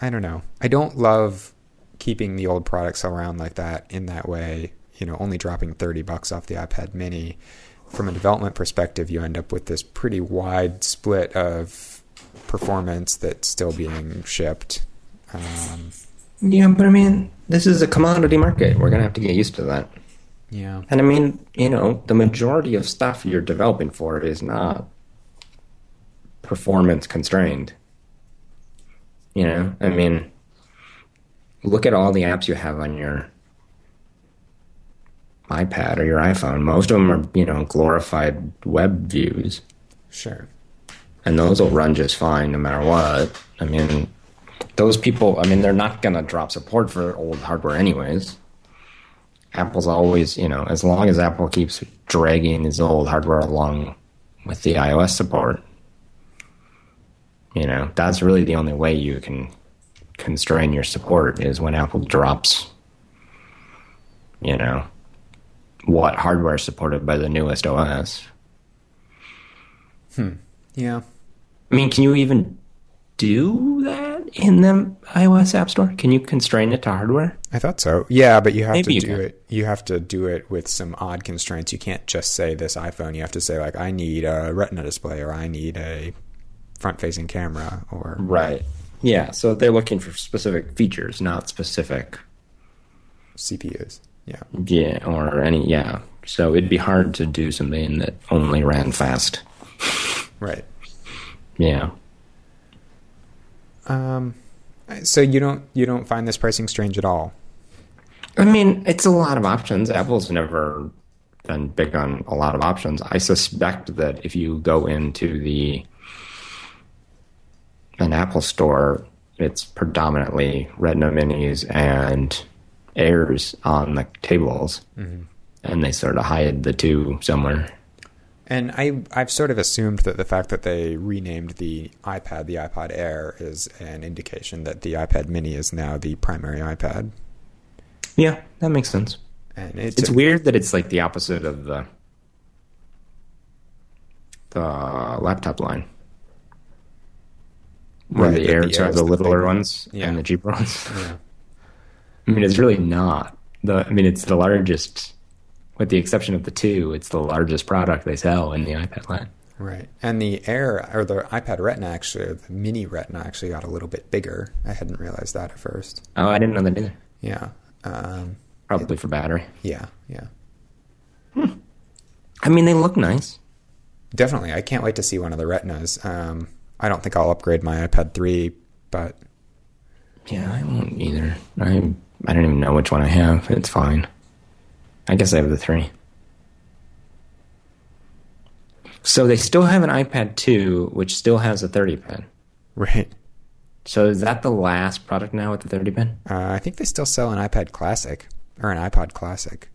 I don't know. I don't love keeping the old products around like that in that way. You know, only dropping thirty bucks off the iPad Mini. From a development perspective, you end up with this pretty wide split of performance that's still being shipped. Um, Yeah, but I mean, this is a commodity market. We're gonna have to get used to that. yeah, And I mean, you know, the majority of stuff you're developing for is not performance constrained. You know, I mean, look at all the apps you have on your iPad or your iPhone. Most of them are, you know, glorified web views, sure. and those will run just fine no matter what. I mean, those people, I mean, they're not going to drop support for old hardware anyways. Apple's always, you know, as long as Apple keeps dragging his old hardware along with the iOS support, you know, that's really the only way you can constrain your support is when Apple drops, you know, what hardware is supported by the newest OS. Hmm. Yeah, I mean, can you even do that in the iOS App Store? Can you constrain it to hardware? I thought so. Yeah, but you have Maybe you to do can. it. You have to do it with some odd constraints. You can't just say this iPhone. You have to say like, I need a Retina display, or I need a front-facing camera, or Right. Yeah, so they're looking for specific features, not specific, CPUs. Yeah. yeah, or any, yeah. So it'd be hard to do something that only ran fast. Right. Yeah. Um, so you don't you don't find this pricing strange at all? I mean, it's a lot of options. Apple's never been big on a lot of options. I suspect that if you go into the an Apple store, it's predominantly Retina Minis and Airs on the tables, mm-hmm. and they sort of hide the two somewhere. And I I've sort of assumed that the fact that they renamed the iPad the iPad Air is an indication that the iPad Mini is now the primary iPad. Yeah, that makes sense. And it's, It's weird that it's like the opposite of the the laptop line. Right, the the Airs Air are the littler ones Yeah. and the cheaper ones. yeah. I mean, it's really not. The I mean, it's the largest, with the exception of the two. It's the largest product they sell in the iPad line. Right. And the Air or the iPad Retina actually, the Mini Retina actually got a little bit bigger. I hadn't realized that at first. Oh, I didn't know that either. Yeah. Um, Probably for battery. yeah. Yeah. I mean, they look nice. Definitely. I can't wait to see one of the Retinas. Um, I don't think I'll upgrade my iPad 3, but Yeah, I won't either. I I don't even know which one I have. It's fine. I guess I have the three. So they still have an iPad 2, which still has a 30 pin. right. So is that the last product now with the 30 pin? Uh, I think they still sell an iPad Classic or an iPod Classic.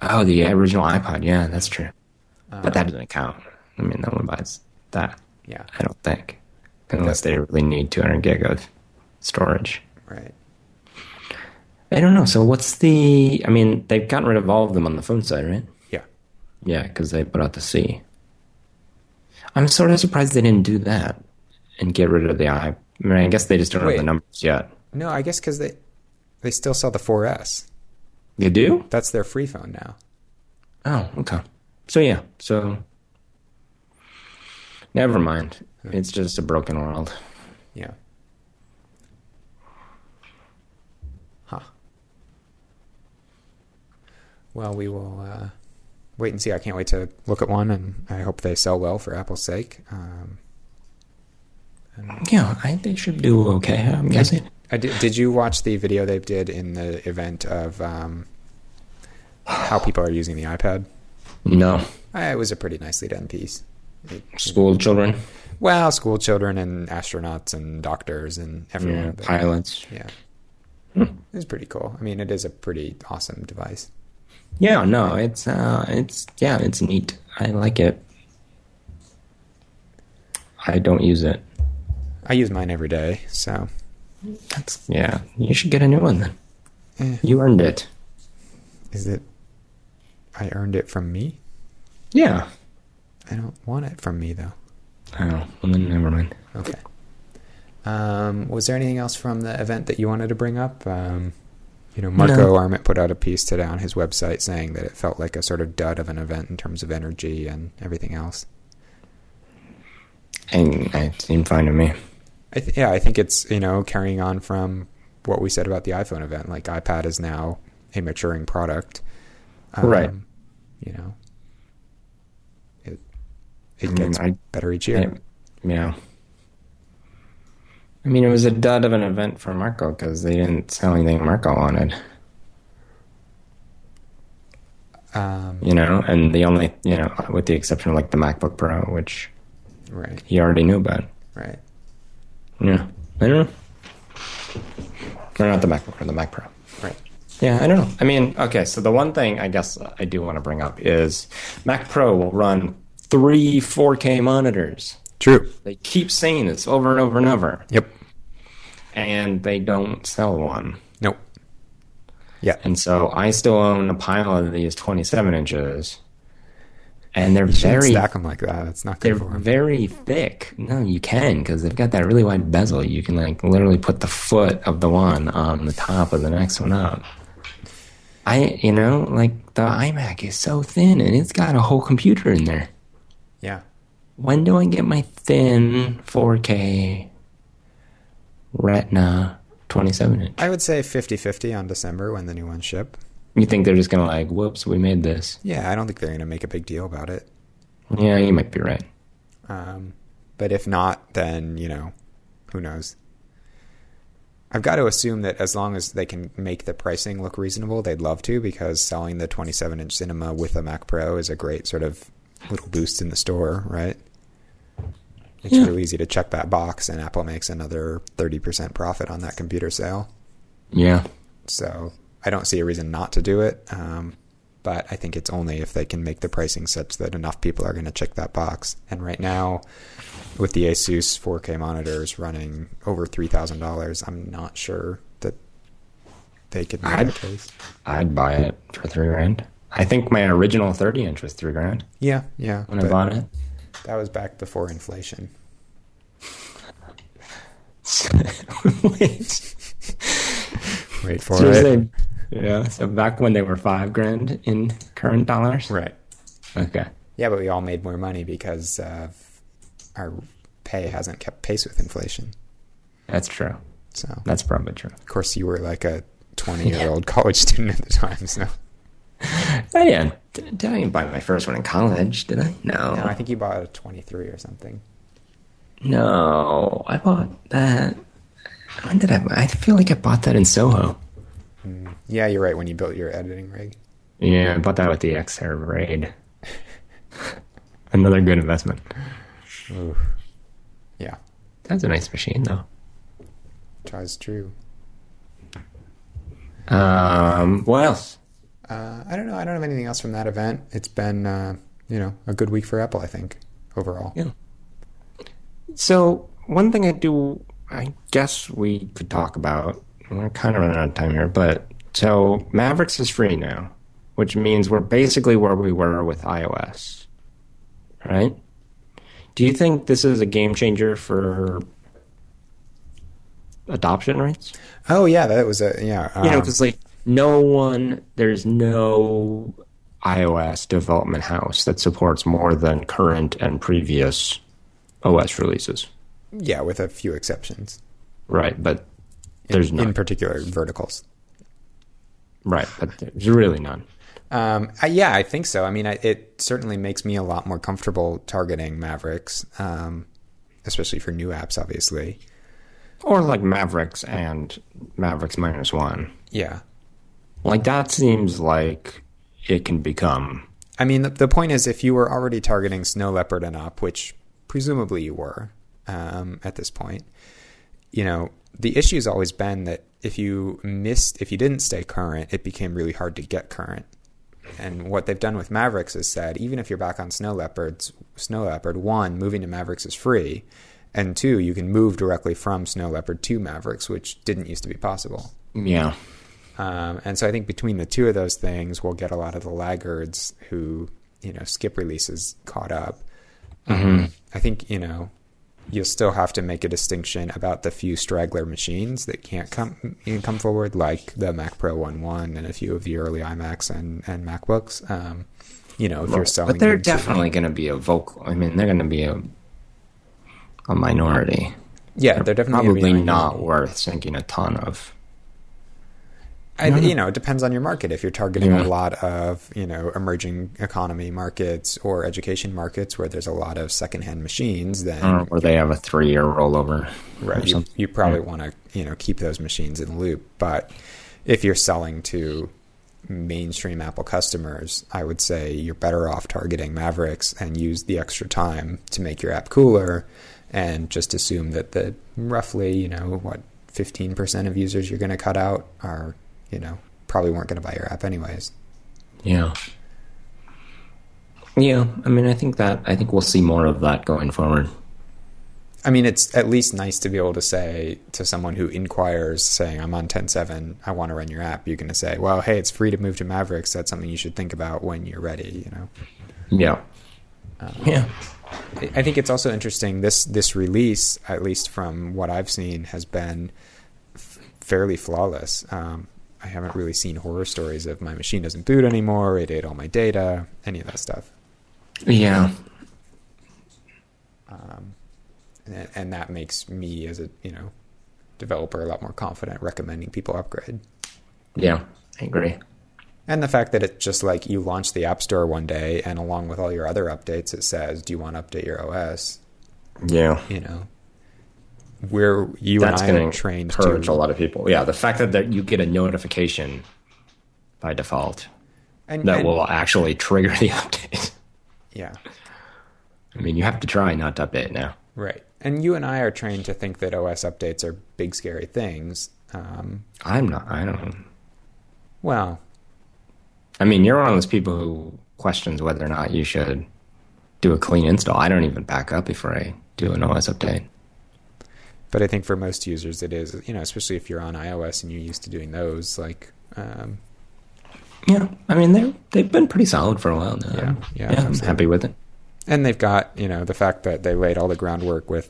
Oh, the original iPod. Yeah, that's true. but that doesn't count. I mean, no one buys that. Yeah. I don't think, unless they really need 200 gig of storage. Right. I don't know. So what's the? I mean, they've gotten rid of all of them on the phone side, right? Yeah. Yeah, because they put out the C. I'm sort of surprised they didn't do that and get rid of the I. I mean, I guess they just don't Wait. have the numbers yet. No, I guess because they they still sell the 4S. They do? That's their free phone now. Oh, okay. So yeah, so never mind. It's just a broken world. Yeah. Huh. Well, we will uh, wait and see. I can't wait to look at one, and I hope they sell well for Apple's sake. Um, Yeah, I, think they should do okay. I'm guessing. I did, did you watch the video they did in the event of um, how people are using the iPad? No. It was a pretty nicely done piece. School children, Well, school children and astronauts and doctors and everyone. yeah, pilots. yeah. Hmm. It's pretty cool. I mean, it is a pretty awesome device. Yeah, no, it's uh, it's yeah, it's neat. I like it. I don't use it. I use mine every day, so That's yeah. You should get a new one then. Eh. You earned it. is it? I earned it from me. Yeah. I don't want it from me though. Oh, well then never mind. Okay. Um, was there anything else from the event that you wanted to bring up? Um, you know, Marco No. Arment put out a piece today on his website saying that it felt like a sort of dud of an event in terms of energy and everything else. And it seemed fine to me. I th- yeah, I think it's you know carrying on from what we said about the iPhone event. Like iPad is now a maturing product, Um, Right. You know, it I gets mean, I- better each year. Yeah. I mean, it was a dud of an event for Marco because they didn't sell anything Marco wanted, Um, you know. And the only, you know, with the exception of like the MacBook Pro, which right, he already knew about. right. Yeah, I don't know. Or not the MacBook Pro, the Mac Pro. Right. Yeah, I don't know. I mean, okay, so the one thing I guess I do want to bring up is Mac Pro will run three 4K monitors. True. They keep saying this over and over and over, Yep. and they don't sell one. Nope. Yeah. And so I still own a pile of these 27 inches, and they're very stack them like that. It's not good they're for them. very thick. No, you can because they've got that really wide bezel. You can like literally put the foot of the one on the top of the next one up. I, you know, like the iMac is so thin and it's got a whole computer in there. When do I get my thin 4K Retina 27 inch? I would say 50-50 on December when the new ones ship. You think they're just gonna like, whoops, we made this? Yeah, I don't think they're going to make a big deal about it. Yeah, you might be right. Um, but if not, then you know, who knows? I've got to assume that as long as they can make the pricing look reasonable, they'd love to because selling the 27 inch cinema with a Mac Pro is a great sort of little boost in the store, right? It's Yeah. real easy to check that box, and Apple makes another 30% profit on that computer sale. Yeah. So I don't see a reason not to do it. Um, but I think it's only if they can make the pricing such that enough people are going to check that box. And right now, with the Asus 4K monitors running over three thousand dollars, I'm not sure that they could make I'd- case. I'd buy it for three grand. I think my original 30 inch was three grand Yeah, yeah. when I bought it. That was back before inflation. Wait. Wait for So it. they- yeah. So back when they were five grand in current dollars. Right. Okay. Yeah, but we all made more money because uh, our pay hasn't kept pace with inflation. That's true. So, That's probably true. of course, you were like a 20 year old college student at the time. So, I didn't. Did I didn't buy my first one in college? Did I? No. no, I think you bought a 23 or something. No. I bought that. When did I? buy- I feel like I bought that in Soho. Yeah, you're right. When you built your editing rig. Yeah, I bought that with the Xair Raid. Another good investment. Ooh. Yeah, That's a nice machine, though. that's true. Um, what else? Uh, I don't know. I don't have anything else from that event. It's been, uh, you know, a good week for Apple. I think overall. Yeah. So one thing I do, I guess we could talk about. We're kind of running out of time here, but so Mavericks is free now, which means we're basically where we were with iOS, right? Do you think this is a game changer for adoption rates? Oh yeah, that was a yeah. you know, um, because like no one, there's no iOS development house that supports more than current and previous OS releases. yeah, with a few exceptions. Right, but there's in none. In particular verticals. right, but there's really none. Um, I, yeah, I think so. I mean, I, it certainly makes me a lot more comfortable targeting Mavericks, um, especially for new apps, obviously. Or like Mavericks and Mavericks minus one. Yeah, Like that seems like it can become I mean, the, the point is, if you were already targeting Snow Leopard and up, which presumably you were um, at this point, you know, the issue has always been that if you missed, if you didn't stay current, it became really hard to get current. And what they've done with Mavericks is said, even if you're back on Snow Leopards, Snow Leopard, one, moving to Mavericks is free, and two, you can move directly from Snow Leopard to Mavericks, which didn't used to be possible. Yeah. Um, and so I think between the two of those things, we'll get a lot of the laggards who, you know, skip releases caught up. Um, I think, you know, you'll still have to make a distinction about the few straggler machines that can't come can come forward, like the Mac Pro One One and a few of the early iMacs and, and MacBooks. Um, you know, if you're selling, But they're definitely going to be a vocal. I mean, they're going to be a a minority. yeah, they're definitely gonna be Probably not worth sinking a ton of. I, you know, it depends on your market. If you're targeting Yeah. a lot of, you know, emerging economy markets or education markets where there's a lot of secondhand machines, then Or where they have a three year rollover. right, you, you probably want to, you know, keep those machines in loop. But if you're selling to mainstream Apple customers, I would say you're better off targeting Mavericks and use the extra time to make your app cooler, and just assume that the roughly, you know, what 15% of users you're going to cut out are, you know, probably weren't going to buy your app anyways. Yeah. Yeah, I mean, I think that I think we'll see more of that going forward. I mean, it's at least nice to be able to say to someone who inquires, saying, I'm on 10.7, I want to run your app. You're going to say, well, hey, it's free to move to Mavericks. That's something you should think about when you're ready, you know? Yeah. yeah. I I think it's also interesting. This, this release, at least from what I've seen, has been f- fairly flawless. Um, I haven't really seen horror stories of my machine doesn't boot anymore, it ate all my data, any of that stuff. Yeah. Um, and, and that makes me, as a, you know, developer, a lot more confident recommending people upgrade. Yeah. I agree. And the fact that it's just like you launch the App Store one day, and along with all your other updates, it says, "Do you want to update your OS?" Yeah. You know, where you That's and I are to trained to, a lot of people. Yeah, the fact that, that you get a notification by default and, that and- will actually trigger the update. yeah, I mean, you have to try not to update now. right. And you and I are trained to think that OS updates are big, scary things. Um, I'm not. I don't. well, I mean, you're one of those people who questions whether or not you should do a clean install. I don't even back up before I do an OS update. But I think for most users, it is. You know, especially if you're on iOS and you're used to doing those, like. Um, Yeah, I mean they they've been pretty solid for a while now. Yeah, yeah, yeah, I'm happy with it. and they've got you know the fact that they laid all the groundwork with,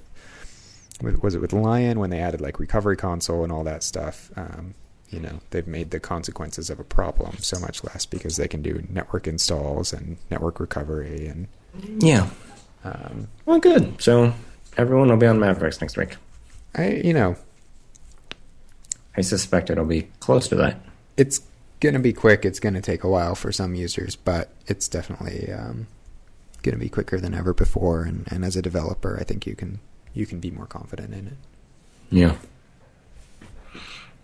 with was it with Lion when they added like recovery console and all that stuff. Um, you know they've made the consequences of a problem so much less because they can do network installs and network recovery and Yeah. um, Well, good. So everyone will be on Mavericks next week. I you know I suspect it'll be close to that. it's gonna be quick. It's gonna take a while for some users, but it's definitely um, gonna be quicker than ever before. And, and as a developer, I think you can you can be more confident in it. Yeah.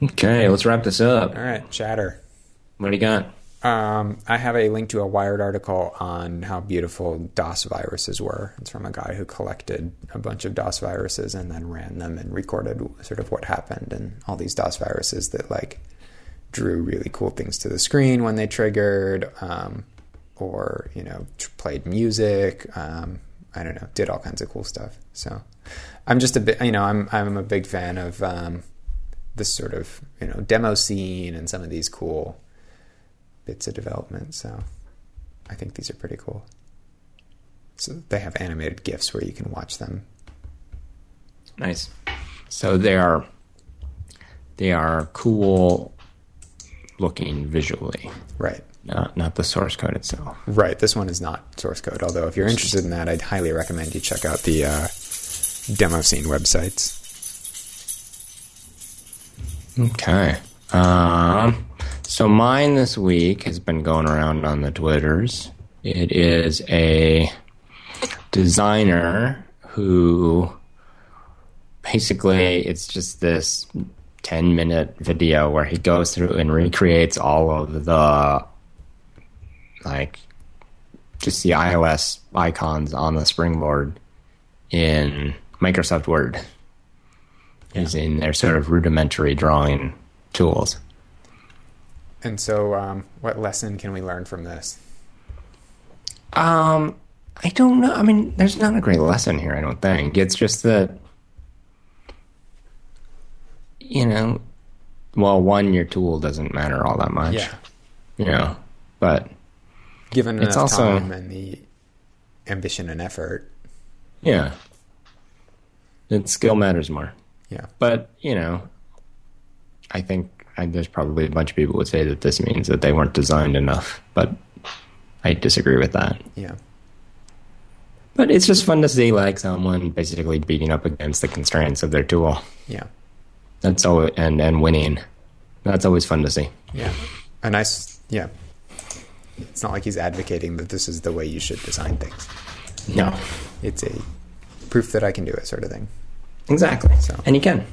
Okay, let's wrap this up. All right, chatter. What do you got? Um, I have a link to a Wired article on how beautiful DOS viruses were. It's from a guy who collected a bunch of DOS viruses and then ran them and recorded sort of what happened and all these DOS viruses that like drew really cool things to the screen when they triggered, um, or you know tr- played music. Um, I don't know, did all kinds of cool stuff. So I'm just a bit, you know, I'm I'm a big fan of um, this sort of you know demo scene and some of these cool bits of development. So I think these are pretty cool. So they have animated GIFs where you can watch them. Nice. So they are they are cool looking visually, Right. not not the source code itself. Right. This one is not source code, although if you're interested in that, I'd highly recommend you check out the uh, demo scene websites. Okay. Um, so mine this week has been going around on the Twitters. It is a designer who basically it's just this 10 minute video where he goes through and recreates all of the like just the iOS icons on the springboard in Microsoft Word using their sort of rudimentary drawing tools. And so, um, what lesson can we learn from this? Um, I don't know. I mean, there's not a great lesson here. I don't think it's just that you know, well, one, your tool doesn't matter all that much. Yeah. You know, but Given It's also- time and the ambition and effort. yeah, it skill matters more. Yeah. But you know, I think I, there's probably a bunch of people would say that this means that they weren't designed enough, but I disagree with that. Yeah. But it's just fun to see like someone basically beating up against the constraints of their tool. Yeah. That's all and and winning. That's always fun to see. Yeah. A nice, yeah. It's not like he's advocating that this is the way you should design things. No, It's a proof that I can do it sort of thing. exactly. So- And you can.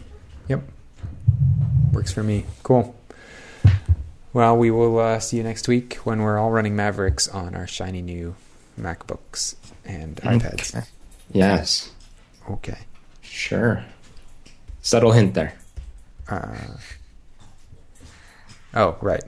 Yep. Works for me. Cool. Well, we will uh, see you next week when we're all running Mavericks on our shiny new MacBooks and iPads. Okay. Yes, Okay. sure. Subtle hint there. Uh, oh, right.